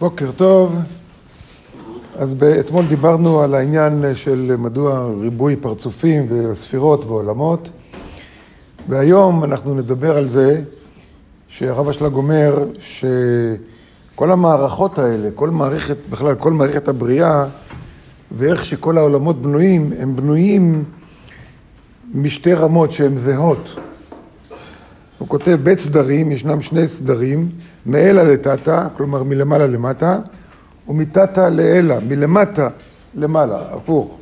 בוקר טוב. אז אתמול דיברנו על העניין של מדוע ריבוי פרצופים וספירות ועולמות, והיום אנחנו נדבר על זה שהרב אשלג אומר שכל המערכות האלה, כל מערכת, בכלל כל מערכת הבריאה ואיך שכל העולמות בנויים, הם בנויים משתי רמות שהן זהות. הוא כותב בית סדרים, ישנם שני סדרים, מאלה לטאטה, כלומר מלמעלה למטה, ומטאטה לאלה, מלמטה למעלה, הפוך.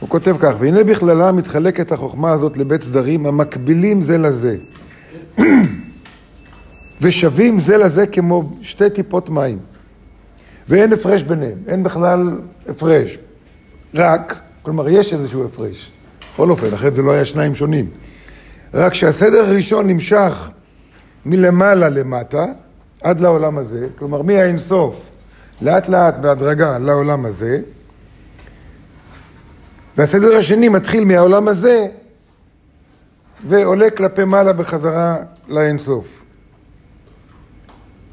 הוא כותב כך, והנה בכללה מתחלקת החוכמה הזאת לבית סדרים המקבילים זה לזה, ושווים זה לזה כמו שתי טיפות מים, ואין הפרש ביניהם, אין בכלל הפרש, רק, כלומר יש איזשהו הפרש, בכל אופן, אחרת זה לא היה שניים שונים. רק שהסדר הראשון נמשך מלמעלה למטה, עד לעולם הזה, כלומר מהאינסוף, לאט לאט בהדרגה לעולם הזה, והסדר השני מתחיל מהעולם הזה ועולה כלפי מעלה בחזרה לאינסוף.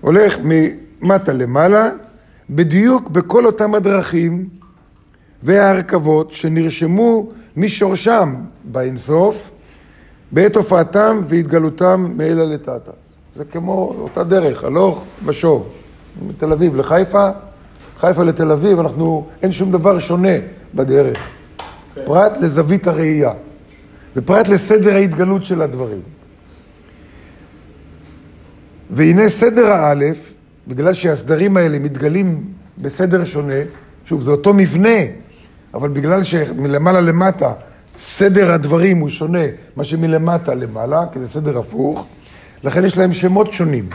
הולך ממטה למעלה, בדיוק בכל אותם הדרכים וההרכבות שנרשמו משורשם באינסוף, בעת הופעתם והתגלותם מאלה לטאטה. זה כמו אותה דרך, הלוך ושוב. מתל אביב לחיפה, חיפה לתל אביב, אנחנו, אין שום דבר שונה בדרך. Okay. כן. פרט לזווית הראייה, ופרט לסדר ההתגלות של הדברים. והנה סדר האלף, בגלל שהסדרים האלה מתגלים בסדר שונה, שוב, זה אותו מבנה, אבל בגלל שמלמעלה למטה סדר הדברים הוא שונה מה שמלמטה למעלה, כי זה סדר הפוך, לכן יש להם שמות שונים.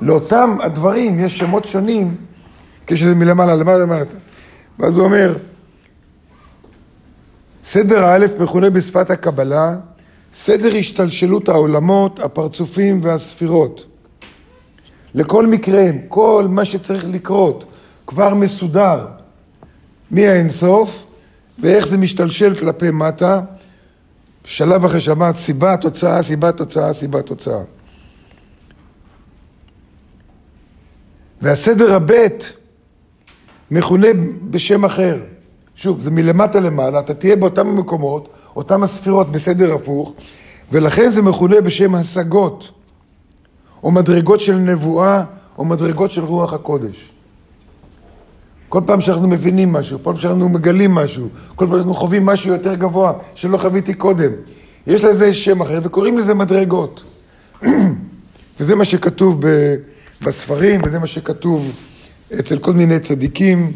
לאותם הדברים יש שמות שונים כשזה מלמעלה למעלה למטה. ואז הוא אומר, סדר האלף מכונה בשפת הקבלה סדר השתלשלות העולמות, הפרצופים והספירות. לכל מקרה, כל מה שצריך לקרות כבר מסודר מהאינסוף, ואיך זה משתלשל כלפי מטה, שלב אחרי שלב, סיבה, תוצאה, סיבה, תוצאה, סיבה, תוצאה. והסדר הבית מכונה בשם אחר. שוב, זה מלמטה למעלה, אתה תהיה באותם המקומות, אותם הספירות בסדר הפוך, ולכן זה מכונה בשם השגות, או מדרגות של נבואה, או מדרגות של רוח הקודש. כל פעם שאנחנו מבינים משהו, כל פעם שאנחנו מגלים משהו, כל פעם שאנחנו חווים משהו יותר גבוה שלא חוויתי קודם. יש לזה שם אחר וקוראים לזה מדרגות. וזה מה שכתוב בספרים, וזה מה שכתוב אצל כל מיני צדיקים,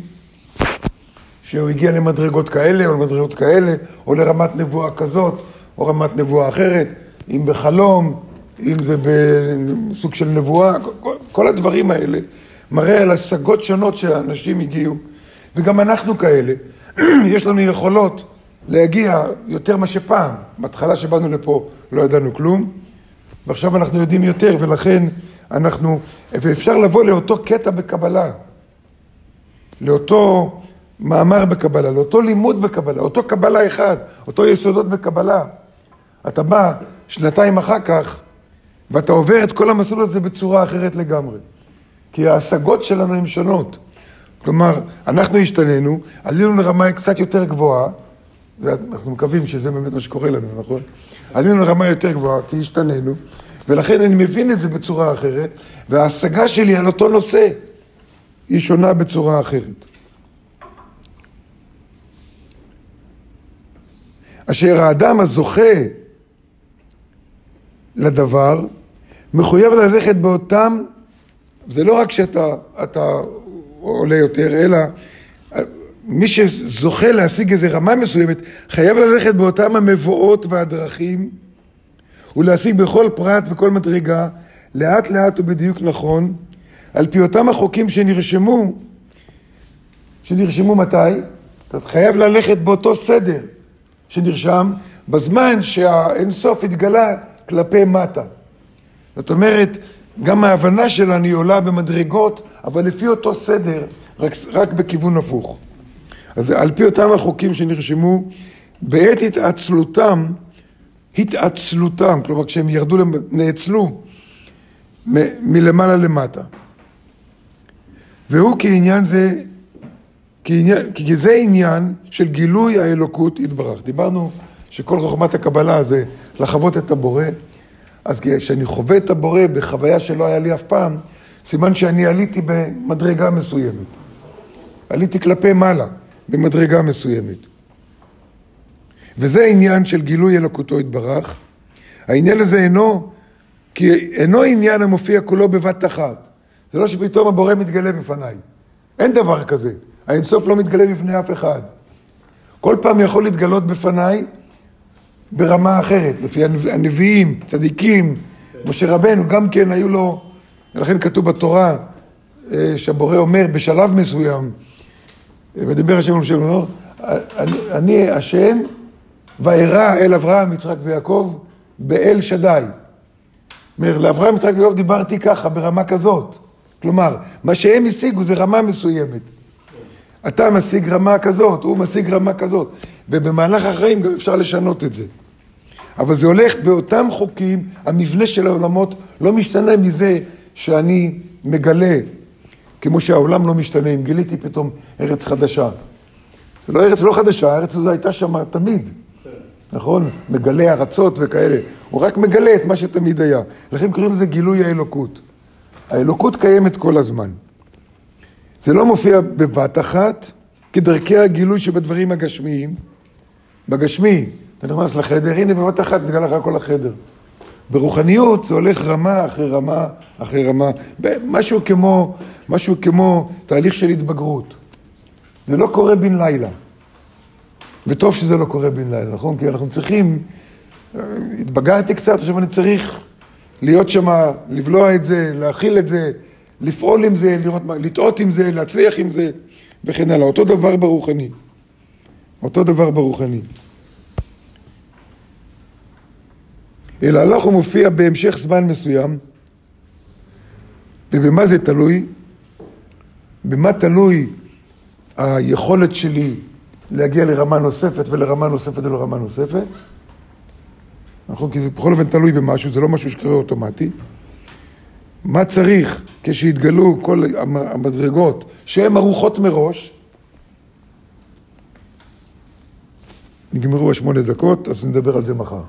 שהוא הגיע למדרגות כאלה או למדרגות כאלה, או לרמת נבואה כזאת, או רמת נבואה אחרת, אם בחלום, אם זה בסוג של נבואה, כל, כל הדברים האלה. מראה על השגות שונות שאנשים הגיעו, וגם אנחנו כאלה. יש לנו יכולות להגיע יותר מה שפעם. בהתחלה שבאנו לפה לא ידענו כלום, ועכשיו אנחנו יודעים יותר, ולכן אנחנו... ואפשר לבוא לאותו קטע בקבלה, לאותו מאמר בקבלה, לאותו לימוד בקבלה, אותו קבלה אחד, אותו יסודות בקבלה. אתה בא שנתיים אחר כך, ואתה עובר את כל המסלול הזה בצורה אחרת לגמרי. כי ההשגות שלנו הן שונות. כלומר, אנחנו השתננו, עלינו לרמה קצת יותר גבוהה, זה, אנחנו מקווים שזה באמת מה שקורה לנו, נכון? עלינו לרמה יותר גבוהה, כי השתננו, ולכן אני מבין את זה בצורה אחרת, וההשגה שלי על אותו נושא היא שונה בצורה אחרת. אשר האדם הזוכה לדבר, מחויב ללכת באותם זה לא רק שאתה עולה יותר, אלא מי שזוכה להשיג איזו רמה מסוימת, חייב ללכת באותם המבואות והדרכים ולהשיג בכל פרט וכל מדרגה, לאט לאט ובדיוק נכון, על פי אותם החוקים שנרשמו, שנרשמו מתי? אתה חייב ללכת באותו סדר שנרשם בזמן שהאינסוף התגלה כלפי מטה. זאת אומרת, גם ההבנה שלנו היא עולה במדרגות, אבל לפי אותו סדר, רק, רק בכיוון הפוך. אז על פי אותם החוקים שנרשמו, בעת התעצלותם, התעצלותם, כלומר כשהם ירדו, נאצלו מ- מלמעלה למטה. והוא כעניין זה, כעניין, כי זה עניין של גילוי האלוקות יתברך. דיברנו שכל חוכמת הקבלה זה לחוות את הבורא, אז כשאני חווה את הבורא בחוויה שלא היה לי אף פעם, סימן שאני עליתי במדרגה מסוימת. עליתי כלפי מעלה במדרגה מסוימת. וזה עניין של גילוי אלוקותו יתברך. העניין הזה אינו, כי אינו עניין המופיע כולו בבת אחת. זה לא שפתאום הבורא מתגלה בפניי. אין דבר כזה. האינסוף לא מתגלה בפני אף אחד. כל פעם יכול להתגלות בפניי ברמה אחרת, לפי הנביאים, צדיקים, משה רבנו, גם כן היו לו, ולכן כתוב בתורה אה, שהבורא אומר בשלב מסוים, מדבר השם על שם, אומר, אני השם וארא אל אברהם, יצחק ויעקב באל שדי. אומר, לאברהם, יצחק ויעקב דיברתי ככה, ברמה כזאת. כלומר, מה שהם השיגו זה רמה מסוימת. אתה משיג רמה כזאת, הוא משיג רמה כזאת. ובמהלך החיים גם אפשר לשנות את זה. אבל זה הולך באותם חוקים, המבנה של העולמות לא משתנה מזה שאני מגלה, כמו שהעולם לא משתנה, אם גיליתי פתאום ארץ חדשה. זה לא ארץ לא חדשה, הארץ הזו הייתה שם תמיד, נכון? מגלה ארצות וכאלה. הוא רק מגלה את מה שתמיד היה. לכן קוראים לזה גילוי האלוקות. האלוקות קיימת כל הזמן. זה לא מופיע בבת אחת, כדרכי הגילוי שבדברים הגשמיים. בגשמי, אתה נכנס לחדר, הנה בבת אחת נגלה לך כל החדר. ברוחניות זה הולך רמה אחרי רמה אחרי רמה, משהו כמו, משהו כמו תהליך של התבגרות. זה לא קורה בן לילה. וטוב שזה לא קורה בן לילה, נכון? כי אנחנו צריכים, אה, התבגרתי קצת, עכשיו אני צריך להיות שם, לבלוע את זה, להכיל את זה, לפעול עם זה, לראות לטעות עם זה, להצליח עם זה, וכן הלאה. אותו דבר ברוחני. אותו דבר ברוחני. אלא הלך הוא מופיע בהמשך זמן מסוים, ובמה זה תלוי? במה תלוי היכולת שלי להגיע לרמה נוספת ולרמה נוספת ולרמה נוספת? נכון? כי זה בכל אופן תלוי במשהו, זה לא משהו שקורה אוטומטי. מה צריך כשיתגלו כל המדרגות שהן ערוכות מראש? נגמרו השמונה דקות, אז נדבר על זה מחר.